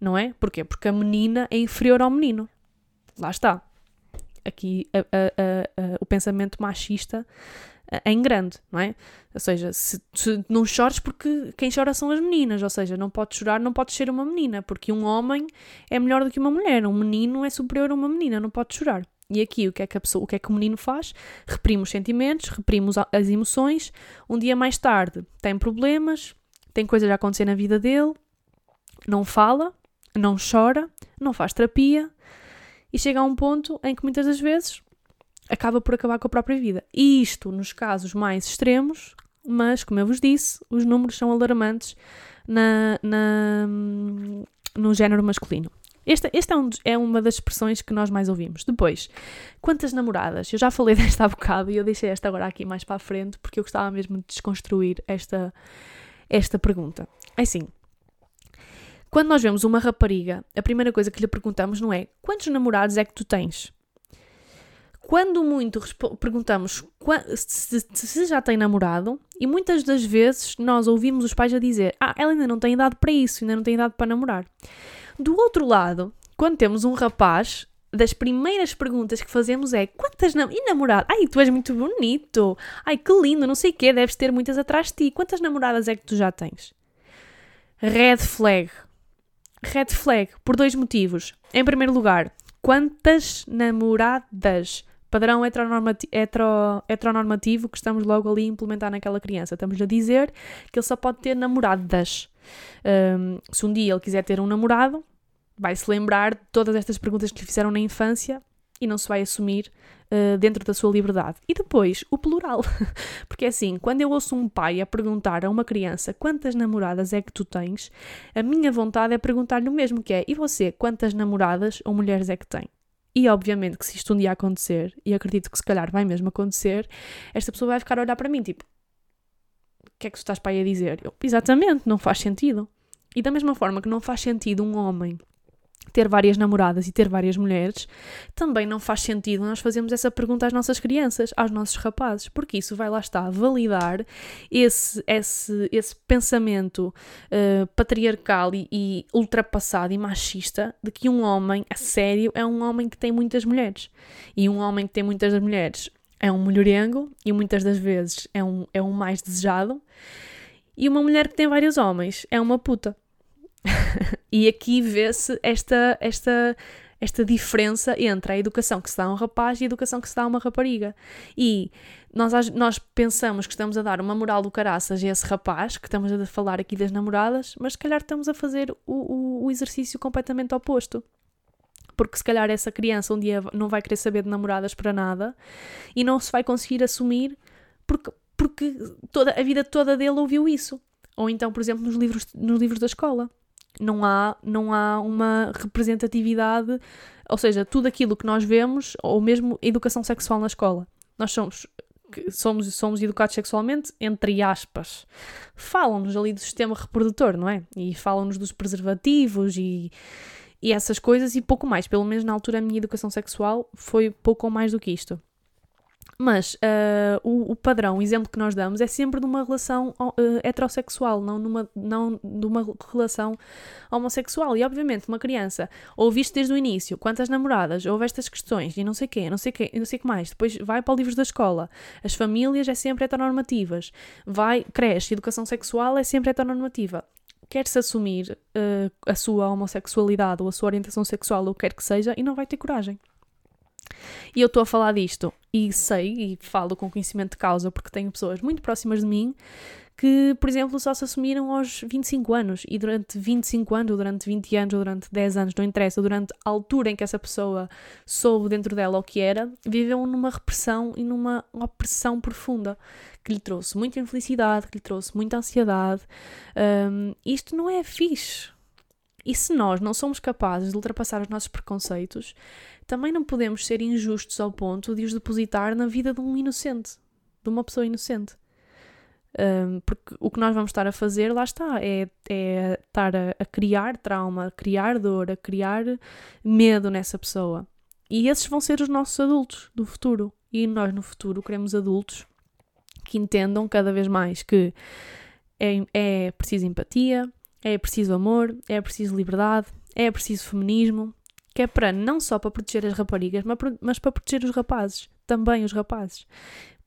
não é? Porquê? Porque a menina é inferior ao menino. Lá está. Aqui a, a, a, o pensamento machista é em grande, não é? Ou seja, se, se, não chores porque quem chora são as meninas, ou seja, não podes chorar, não podes ser uma menina, porque um homem é melhor do que uma mulher, um menino é superior a uma menina, não pode chorar. E aqui o que é que a pessoa, o que é que o menino faz? Reprime os sentimentos, reprime as emoções. Um dia mais tarde tem problemas, tem coisas a acontecer na vida dele, não fala, não chora, não faz terapia e chega a um ponto em que muitas das vezes acaba por acabar com a própria vida. E isto nos casos mais extremos, mas como eu vos disse, os números são alarmantes na, na no género masculino. Esta, esta é, um, é, uma das expressões que nós mais ouvimos. Depois, quantas namoradas? Eu já falei desta há bocado e eu deixei esta agora aqui mais para a frente porque eu gostava mesmo de desconstruir esta, esta pergunta. É assim, quando nós vemos uma rapariga, a primeira coisa que lhe perguntamos não é quantos namorados é que tu tens? Quando muito perguntamos se, já tem namorado, e muitas das vezes nós ouvimos os pais a dizer: Ah, ela ainda não tem idade para isso, ainda não tem idade para namorar. Do outro lado, quando temos um rapaz, das primeiras perguntas que fazemos é quantas nam e namorado? Ai, tu és muito bonito. Ai, que lindo, não sei o quê, deves ter muitas atrás de ti. Quantas namoradas é que tu já tens? Red flag. Red flag por dois motivos. Em primeiro lugar, quantas namoradas? padrão heteronormati hetero heteronormativo que estamos logo ali a implementar naquela criança. Estamos a dizer que ele só pode ter namoradas. Um, se um dia ele quiser ter um namorado, vai se lembrar de todas estas perguntas que lhe fizeram na infância e não se vai assumir uh, dentro da sua liberdade. E depois, o plural. Porque é assim, quando eu ouço um pai a perguntar a uma criança quantas namoradas é que tu tens, a minha vontade é perguntar-lhe o mesmo que é, e você, quantas namoradas ou mulheres é que tem? E obviamente que se isto um dia acontecer, e acredito que se calhar vai mesmo acontecer, esta pessoa vai ficar a olhar para mim, tipo, que é que tu estás para aí a dizer? Eu, exatamente, não faz sentido. E da mesma forma que não faz sentido um homem ter várias namoradas e ter várias mulheres, também não faz sentido nós fazermos essa pergunta às nossas crianças, aos nossos rapazes, porque isso vai lá estar validar esse, esse, esse pensamento uh, patriarcal e, e, ultrapassado e machista de que um homem, a sério, é um homem que tem muitas mulheres. E um homem que tem muitas mulheres é um mulherengo e muitas das vezes é um, é um mais desejado. E uma mulher que tem vários homens é uma puta. e aqui vê-se esta, esta, esta diferença entre a educação que se dá a um rapaz e a educação que se dá a uma rapariga. E nós, nós pensamos que estamos a dar uma moral do caraças a esse rapaz, que estamos a falar aqui das namoradas, mas se calhar estamos a fazer o, o, o exercício completamente oposto porque se calhar essa criança um dia não vai querer saber de namoradas para nada e não se vai conseguir assumir porque, porque toda, a vida toda dele ouviu isso. Ou então, por exemplo, nos livros, nos livros da escola não há, não há uma representatividade, ou seja, tudo aquilo que nós vemos, ou mesmo educação sexual na escola. Nós somos somos, somos educados sexualmente, entre aspas. Falam-nos ali do sistema reprodutor, não é? E falam-nos dos preservativos e, e essas coisas e pouco mais. Pelo menos na altura a minha educação sexual foi pouco ou mais do que isto. Mas uh, o, o, padrão, o exemplo que nós damos é sempre de uma relação uh, heterossexual, não, numa, não de uma relação homossexual. E obviamente, uma criança ouve isto desde o início, quantas namoradas, ouve estas questões e não sei quê, não sei quê, não sei que mais. Depois vai para o livro da escola. As famílias é sempre heteronormativas. Vai, cresce, educação sexual é sempre heteronormativa quer-se assumir uh, a sua homossexualidade ou a sua orientação sexual, ou o que quer que seja, e não vai ter coragem. E eu estou a falar disto e sei e falo com conhecimento de causa porque tenho pessoas muito próximas de mim que, por exemplo, só se assumiram aos 25 anos e durante 25 anos, ou durante 20 anos, ou durante 10 anos, não interessa, durante a altura em que essa pessoa soube dentro dela o que era, viveu numa repressão e numa opressão profunda que lhe trouxe muita infelicidade, que lhe trouxe muita ansiedade. Um, isto não é fixe. E se nós não somos capazes de ultrapassar os nossos preconceitos, também não podemos ser injustos ao ponto de os depositar na vida de um inocente, de uma pessoa inocente. Um, porque o que nós vamos estar a fazer, lá está, é, é estar a, a, criar trauma, a criar dor, a criar medo nessa pessoa. E esses vão ser os nossos adultos do futuro. E nós, no futuro, queremos adultos que entendam cada vez mais que é, é preciso empatia, é preciso amor, é preciso liberdade, é preciso feminismo, que é para não só para proteger as raparigas, mas para proteger os rapazes, também os rapazes.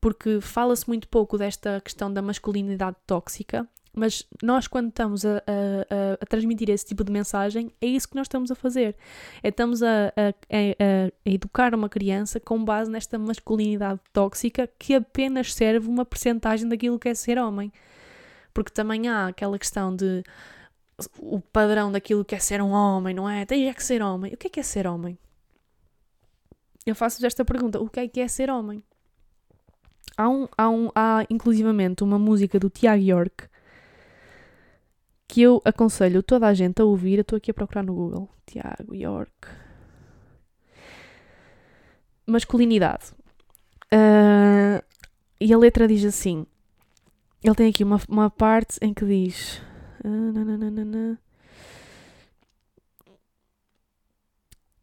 Porque fala-se muito pouco desta questão da masculinidade tóxica, mas nós, quando estamos a, a, a, transmitir esse tipo de mensagem, é isso que nós estamos a fazer. É estamos a, a, educar uma criança com base nesta masculinidade tóxica que apenas serve uma percentagem daquilo que é ser homem. Porque também há aquela questão de o padrão daquilo que é ser um homem, não é? Tem é que ser homem. O que é que é ser homem? Eu faço-vos esta pergunta: o que é que é ser homem? Há, um, há, um, há inclusivamente uma música do Tiago York que eu aconselho toda a gente a ouvir. Eu estou aqui a procurar no Google. Tiago York. Masculinidade. Uh, e a letra diz assim: ele tem aqui uma, uma parte em que diz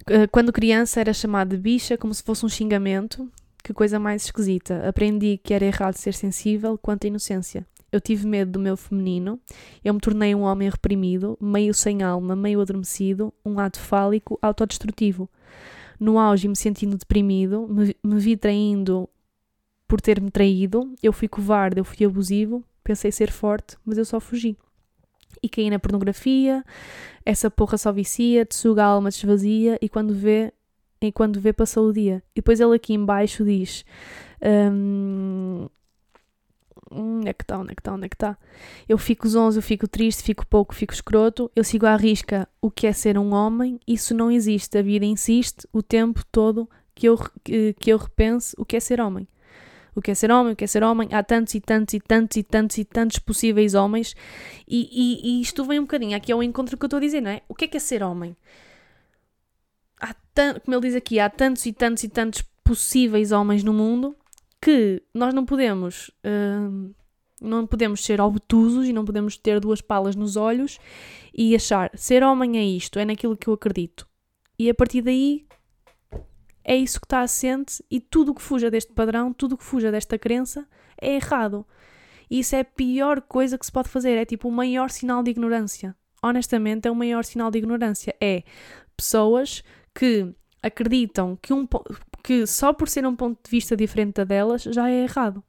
ah, quando criança era chamado de bicha como se fosse um xingamento. Que coisa mais esquisita. Aprendi que era errado ser sensível quanto à inocência. Eu tive medo do meu feminino. Eu me tornei um homem reprimido, meio sem alma, meio adormecido, um ato fálico autodestrutivo. No auge, me sentindo deprimido, me, me vi traindo por ter-me traído. Eu fui covarde, eu fui abusivo. Pensei ser forte, mas eu só fugi e cair na pornografia. Essa porra só vicia, te suga a alma, te esvazia e quando vê, e quando vê passou o dia. E depois ele aqui embaixo diz... Um, onde é que está, onde é que está, onde é que está? Eu fico zonzo, eu fico triste, fico pouco, fico escroto, eu sigo à risca o que é ser um homem, isso não existe, a vida insiste o tempo todo que eu, que, que eu repense o que é ser homem. O que é ser homem, o que é ser homem, há tantos e tantos e tantos e tantos e tantos possíveis homens, e, e, e isto vem um bocadinho aqui ao encontro que eu estou a dizer, não é? O que é que é ser homem? Como ele diz aqui, há tantos e tantos e tantos possíveis homens no mundo que nós não podemos. Uh, não podemos ser obtusos e não podemos ter duas palas nos olhos e achar ser homem é isto, é naquilo que eu acredito. E a partir daí é isso que está assente e tudo o que fuja deste padrão, tudo o que fuja desta crença é errado. E isso é a pior coisa que se pode fazer, é tipo o maior sinal de ignorância. Honestamente, é o maior sinal de ignorância. É pessoas que acreditam que, um, que só por ser um ponto de vista diferente da delas já é errado.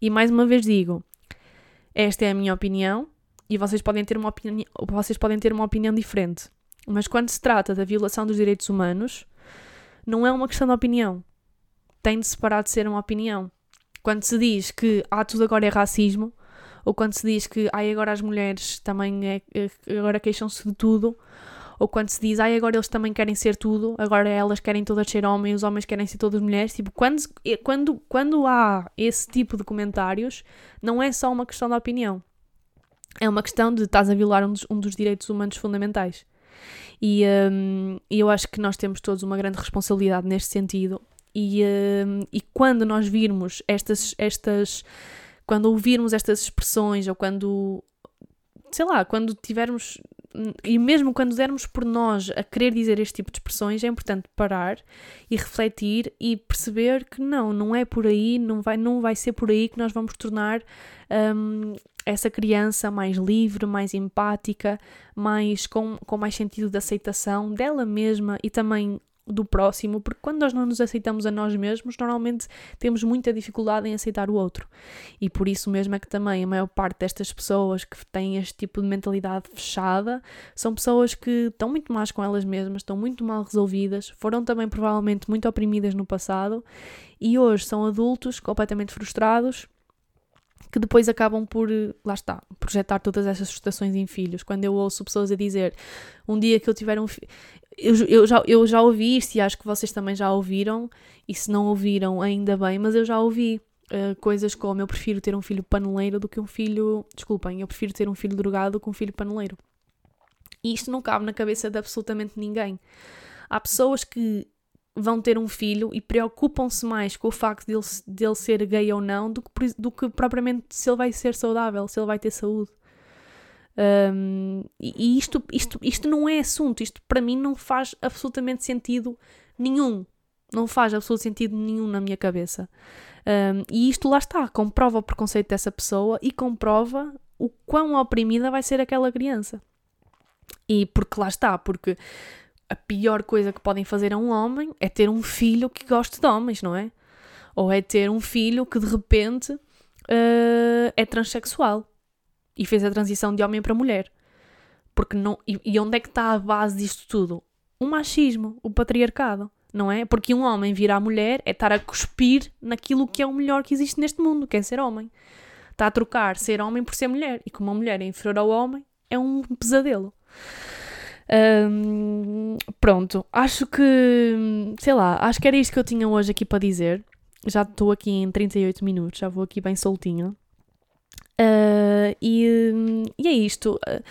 E mais uma vez digo, esta é a minha opinião e vocês podem ter uma opinião, vocês podem ter uma opinião diferente. Mas quando se trata da violação dos direitos humanos, não é uma questão de opinião. Tem de separar de ser uma opinião. Quando se diz que ah, tudo agora é racismo, ou quando se diz que ah, agora as mulheres também é, é agora queixam-se de tudo, ou quando se diz, ai, agora eles também querem ser tudo, agora elas querem todas ser homens, os homens querem ser todas mulheres. Tipo, quando, quando, quando há esse tipo de comentários, não é só uma questão da opinião. É uma questão de estás a violar um dos, um dos direitos humanos fundamentais. E um, eu acho que nós temos todos uma grande responsabilidade neste sentido. E, um, e quando nós virmos estas, estas. Quando ouvirmos estas expressões, ou quando. Sei lá, quando tivermos e mesmo quando dermos por nós a querer dizer este tipo de expressões, é importante parar e refletir e perceber que não, não é por aí, não vai, não vai ser por aí que nós vamos tornar um, essa criança mais livre, mais empática, mais com, com mais sentido de aceitação dela mesma e também do próximo, porque quando nós não nos aceitamos a nós mesmos, normalmente temos muita dificuldade em aceitar o outro. E por isso mesmo é que também a maior parte destas pessoas que têm este tipo de mentalidade fechada são pessoas que estão muito más com elas mesmas, estão muito mal resolvidas, foram também provavelmente muito oprimidas no passado e hoje são adultos completamente frustrados que depois acabam por, lá está, projetar todas essas frustrações em filhos. Quando eu ouço pessoas a dizer um dia que eu tiver um filho. Eu, eu, já, eu já ouvi isto e acho que vocês também já ouviram, e se não ouviram, ainda bem, mas eu já ouvi uh, coisas como eu prefiro ter um filho paneleiro do que um filho. Desculpem, eu prefiro ter um filho drogado do que um filho paneleiro. E isto não cabe na cabeça de absolutamente ninguém. Há pessoas que vão ter um filho e preocupam-se mais com o facto dele, dele ser gay ou não do que, do que propriamente se ele vai ser saudável, se ele vai ter saúde. Um, e isto, isto, isto não é assunto, isto para mim não faz absolutamente sentido nenhum. Não faz absolutamente sentido nenhum na minha cabeça. Um, e isto lá está, comprova o preconceito dessa pessoa e comprova o quão oprimida vai ser aquela criança. E porque lá está, porque a pior coisa que podem fazer a um homem é ter um filho que goste de homens, não é? Ou é ter um filho que de repente uh, é transexual e fez a transição de homem para mulher. Porque não, e, e onde é que está a base disto tudo? O machismo, o patriarcado, não é? Porque um homem virar mulher é estar a cuspir naquilo que é o melhor que existe neste mundo, que é ser homem. Está a trocar ser homem por ser mulher. E como uma mulher é inferior ao homem, é um pesadelo. Um, pronto, acho que, sei lá, acho que era isto que eu tinha hoje aqui para dizer. Já estou aqui em 38 minutos, já vou aqui bem soltinho. Uh, e, e, é isto. Uh,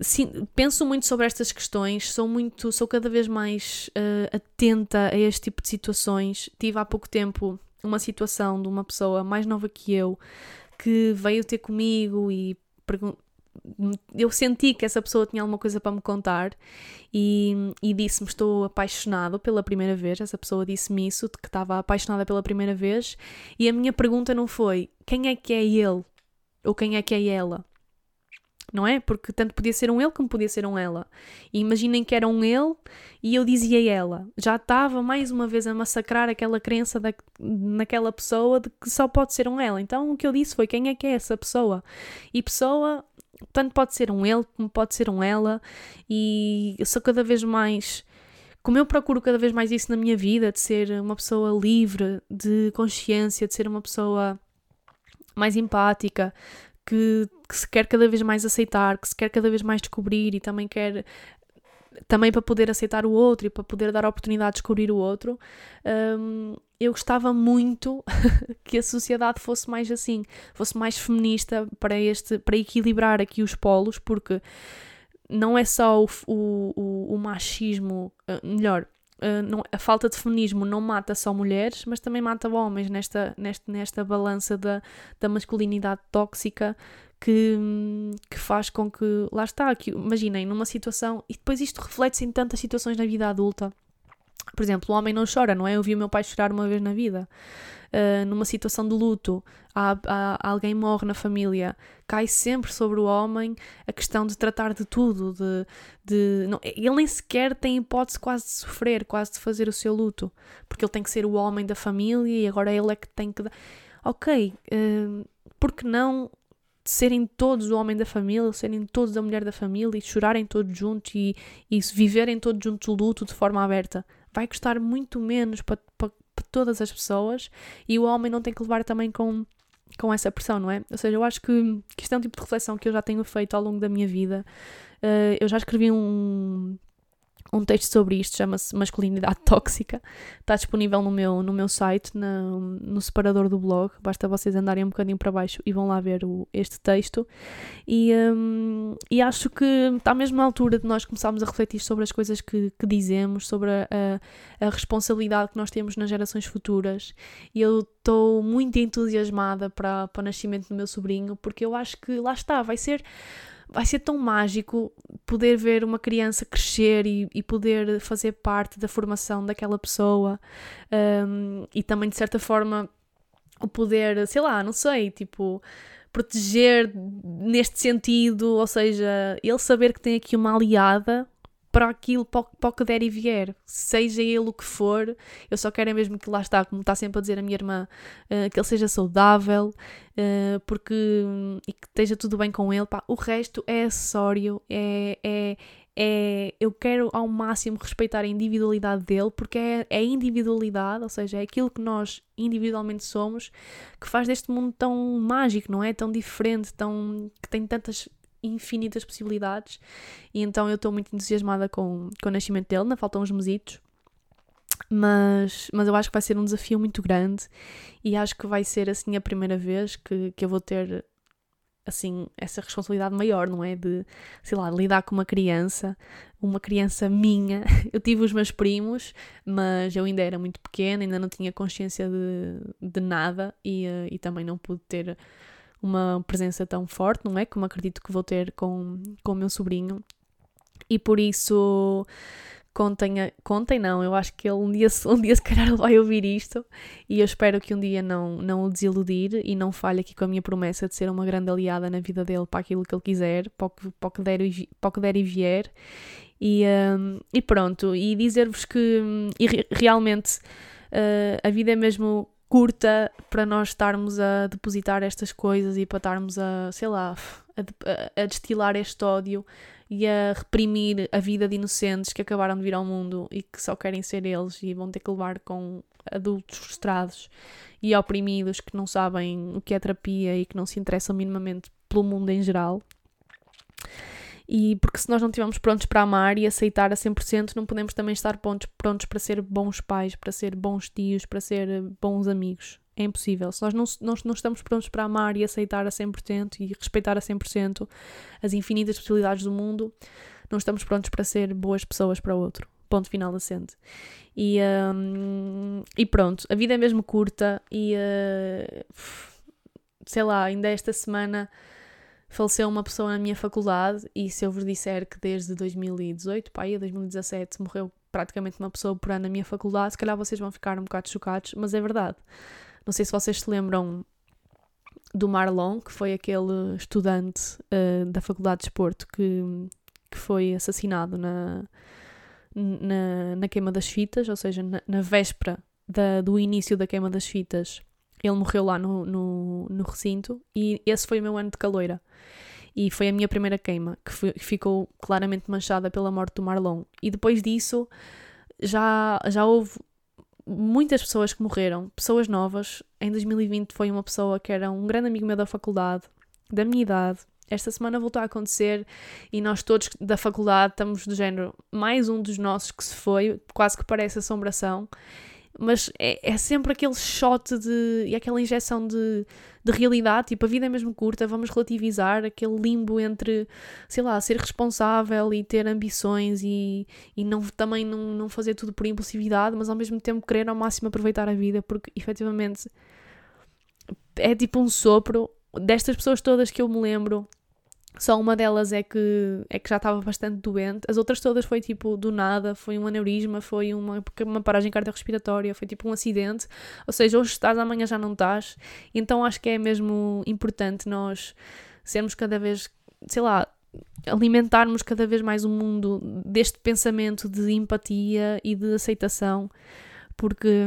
sim, penso muito sobre estas questões, sou muito, sou cada vez mais uh, atenta a este tipo de situações. Tive há pouco tempo uma situação de uma pessoa mais nova que eu que veio ter comigo e eu senti que essa pessoa tinha alguma coisa para me contar e, e disse-me estou apaixonado pela primeira vez. Essa pessoa disse-me isso, que estava apaixonada pela primeira vez. E a minha pergunta não foi quem é que é ele ou quem é que é ela. Não é? Porque tanto podia ser um ele como podia ser um ela. E imaginem que era um ele e eu dizia ela. Já estava mais uma vez a massacrar aquela crença da, naquela pessoa de que só pode ser um ela. Então o que eu disse foi quem é que é essa pessoa? E pessoa tanto pode ser um ele como pode ser um ela, e eu sou cada vez mais como eu procuro cada vez mais isso na minha vida, de ser uma pessoa livre, de consciência, de ser uma pessoa mais empática, que, que, se quer cada vez mais aceitar, que se quer cada vez mais descobrir e também quer também para poder aceitar o outro e para poder dar a oportunidade de descobrir o outro, um, eu gostava muito que a sociedade fosse mais assim, fosse mais feminista para este, para equilibrar aqui os polos, porque não é só o, o, o machismo, uh, melhor, uh, não, a falta de feminismo não mata só mulheres, mas também mata homens nesta, nesta, nesta balança da, da masculinidade tóxica que, que faz com que, lá está, que, imaginem, numa situação, e depois isto reflete-se em tantas situações na vida adulta. Por exemplo, o homem não chora, não é? Eu vi o meu pai chorar uma vez na vida. Uh, numa situação de luto, há, há, alguém morre na família, cai sempre sobre o homem a questão de tratar de tudo, de, de não, ele nem sequer tem hipótese quase de sofrer, quase de fazer o seu luto, porque ele tem que ser o homem da família e agora ele é que tem que. Ok, uh, porque não serem todos o homem da família, serem todos a mulher da família e chorarem todos juntos e, e viverem todos juntos o luto de forma aberta? Vai custar muito menos para, para todas as pessoas e o homem não tem que levar também com, com essa pressão, não é? Ou seja, eu acho que, que isto é um tipo de reflexão que eu já tenho feito ao longo da minha vida. Uh, eu já escrevi um, um texto sobre isto, chama-se Masculinidade Tóxica. Está disponível no meu, no meu site, na, no separador do blog. Basta vocês andarem um bocadinho para baixo e vão lá ver o, este texto. E, um, e acho que está mesmo na altura de nós começarmos a refletir sobre as coisas que, que dizemos, sobre a, a, a responsabilidade que nós temos nas gerações futuras. E eu estou muito entusiasmada para, para o nascimento do meu sobrinho, porque eu acho que lá está, vai ser vai ser tão mágico poder ver uma criança crescer e, e poder fazer parte da formação daquela pessoa um, e também de certa forma o poder, sei lá, não sei, tipo proteger neste sentido, ou seja, ele saber que tem aqui uma aliada para aquilo, para o, que der e vier, seja ele o que for, eu só quero é mesmo que lá está, como está sempre a dizer a minha irmã, uh, que ele seja saudável, uh, porque e que esteja tudo bem com ele, pá, o resto é acessório, é, é, é, eu quero ao máximo respeitar a individualidade dele, porque é, é a individualidade, ou seja, é aquilo que nós individualmente somos, que faz deste mundo tão mágico, não é? Tão diferente, tão, que tem tantas infinitas possibilidades. E então eu estou muito entusiasmada com, com o nascimento dele, ainda faltam uns mesitos. Mas, mas eu acho que vai ser um desafio muito grande e acho que vai ser assim a primeira vez que, que eu vou ter assim essa responsabilidade maior, não é? De, sei lá, lidar com uma criança, uma criança minha. Eu tive os meus primos, mas eu ainda era muito pequena, ainda não tinha consciência de, de nada e, eh, e também não pude ter uma presença tão forte, não é? Como acredito que vou ter com, com o meu sobrinho. E por isso contem, contem não, eu acho que ele um dia, um dia se calhar vai ouvir isto e eu espero que um dia não, não o desiludir e não falhe aqui com a minha promessa de ser uma grande aliada na vida dele para aquilo que ele quiser, para o que, der, para o que der e vier. E, um, e pronto, e dizer-vos que e realmente uh, a vida é mesmo curta para nós estarmos a depositar estas coisas e para estarmos a, sei lá, a, a, destilar este ódio e a reprimir a vida de inocentes que acabaram de vir ao mundo e que só querem ser eles e vão ter que levar com adultos frustrados e oprimidos que não sabem o que é terapia e que não se interessam minimamente pelo mundo em geral. E porque se nós não estivermos prontos para amar e aceitar a 100%, não podemos também estar prontos, prontos para ser bons pais, para ser bons tios, para ser bons amigos. É impossível. Se nós não, não, não estamos prontos para amar e aceitar a 100% e respeitar a 100% as infinitas possibilidades do mundo, não estamos prontos para ser boas pessoas para o outro. Ponto final assente. E, um, e pronto, a vida é mesmo curta e uh, sei lá, ainda esta semana faleceu uma pessoa na minha faculdade e se eu vos disser que desde 2018, pá, a 2017 morreu praticamente uma pessoa por ano na minha faculdade, se calhar vocês vão ficar um bocado chocados, mas é verdade. Não sei se vocês se lembram do Marlon, que foi aquele estudante uh, da Faculdade de Esporto que, que foi assassinado na, na, na queima das fitas, ou seja, na, na véspera da, do início da queima das fitas ele morreu lá no, no, no, recinto e esse foi o meu ano de caloira. E foi a minha primeira queima, que, foi, que ficou claramente manchada pela morte do Marlon. E depois disso, já, já houve muitas pessoas que morreram, pessoas novas. Em 2020 foi uma pessoa que era um grande amigo meu da faculdade, da minha idade. Esta semana voltou a acontecer e nós todos da faculdade estamos do género, mais um dos nossos que se foi, quase que parece assombração mas é, é, sempre aquele shot de, e aquela injeção de, de realidade, tipo, a vida é mesmo curta, vamos relativizar aquele limbo entre, sei lá, ser responsável e ter ambições e, e não, também não, não fazer tudo por impulsividade, mas ao mesmo tempo querer ao máximo aproveitar a vida, porque efetivamente é tipo um sopro destas pessoas todas que eu me lembro só uma delas é que, é que já estava bastante doente. As outras todas foi tipo do nada, foi um aneurisma, foi uma, uma paragem cardiorrespiratória, foi tipo um acidente. Ou seja, hoje estás, amanhã já não estás. Então acho que é mesmo importante nós sermos cada vez, sei lá, alimentarmos cada vez mais o mundo deste pensamento de empatia e de aceitação, porque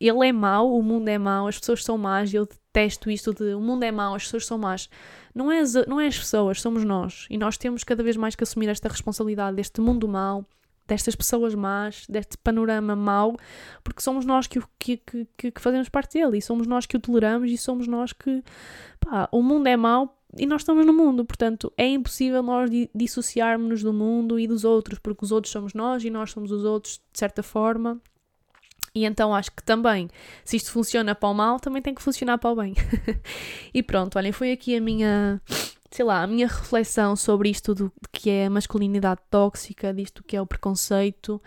ele é mau, o mundo é mau, as pessoas são más, eu detesto isto de o mundo é mau, as pessoas são más. Não é, as, não é as pessoas, somos nós. E nós temos cada vez mais que assumir esta responsabilidade deste mundo mau, destas pessoas más, deste panorama mau, porque somos nós que, que, que, que fazemos parte dele e somos nós que o toleramos e somos nós que. Pá, o mundo é mau e nós estamos no mundo, portanto é impossível nós dissociarmos-nos do mundo e dos outros, porque os outros somos nós e nós somos os outros de certa forma. E então acho que também, se isto funciona para o mal, também tem que funcionar para o bem. e pronto, olhem, foi aqui a minha, sei lá, a minha reflexão sobre isto do que é a masculinidade tóxica, disto que é o preconceito,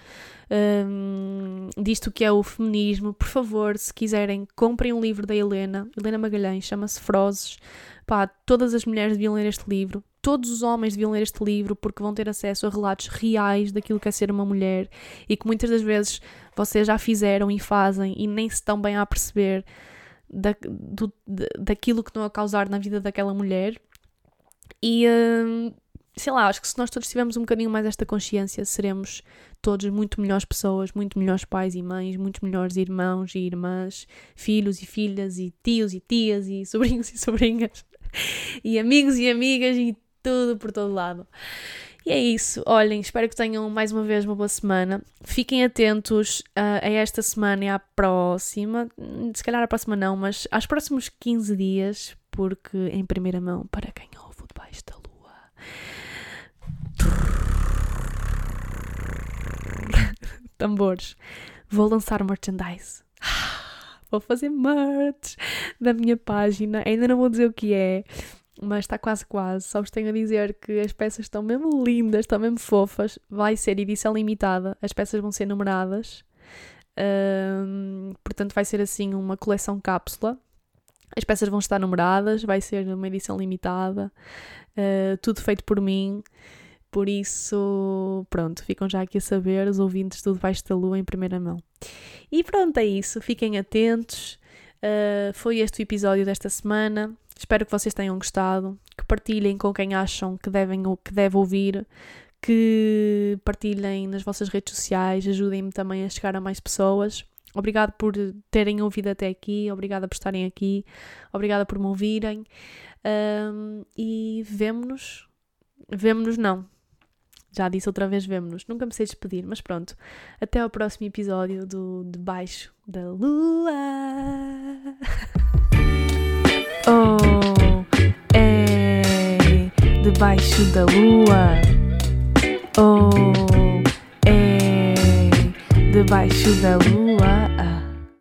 um, disto que é o feminismo. Por favor, se quiserem, comprem um livro da Helena, Helena Magalhães, chama-se Frozes. Pá, todas as mulheres deviam ler este livro todos os homens deviam ler este livro porque vão ter acesso a relatos reais daquilo que é ser uma mulher e que muitas das vezes vocês já fizeram e fazem e nem se estão bem a perceber da, do, daquilo que estão a causar na vida daquela mulher. E hum, sei lá, acho que se nós todos tivermos um bocadinho mais esta consciência, seremos todos muito melhores pessoas, muito melhores pais e mães, muito melhores irmãos e irmãs, filhos e filhas, e tios e tias, e sobrinhos e sobrinhas, e amigos e amigas, e tudo por todo lado. E é isso. Olhem, espero que tenham mais uma vez uma boa semana. Fiquem atentos uh, a esta semana e à próxima. Se calhar a próxima não, mas aos próximos 15 dias, porque em primeira mão, para quem ouve debaixo da lua. Tambores. Vou lançar merchandise. Vou fazer merch da minha página. Ainda não vou dizer o que é mas está quase quase. Só vos tenho a dizer que as peças estão mesmo lindas, estão mesmo fofas. Vai ser edição limitada, as peças vão ser numeradas. Um, portanto, vai ser assim uma coleção cápsula. As peças vão estar numeradas, vai ser uma edição limitada, uh, tudo feito por mim. Por isso, pronto, ficam já aqui a saber, os ouvintes do Debaixo da Lua em primeira mão. E pronto, é isso. Fiquem atentos. Uh, foi este o episódio desta semana. Espero que vocês tenham gostado, que partilhem com quem acham que devem que deve ouvir, que partilhem nas vossas redes sociais, ajudem-me também a chegar a mais pessoas. Obrigado por terem ouvido até aqui, obrigada por estarem aqui, obrigada por me ouvirem. Um, e vemo-nos. Vemo-nos, não. Já disse outra vez, vemo-nos. Nunca me sei despedir, mas pronto. Até ao próximo episódio do Debaixo da Lua. Oh, é debaixo da lua. Oh, é debaixo da lua.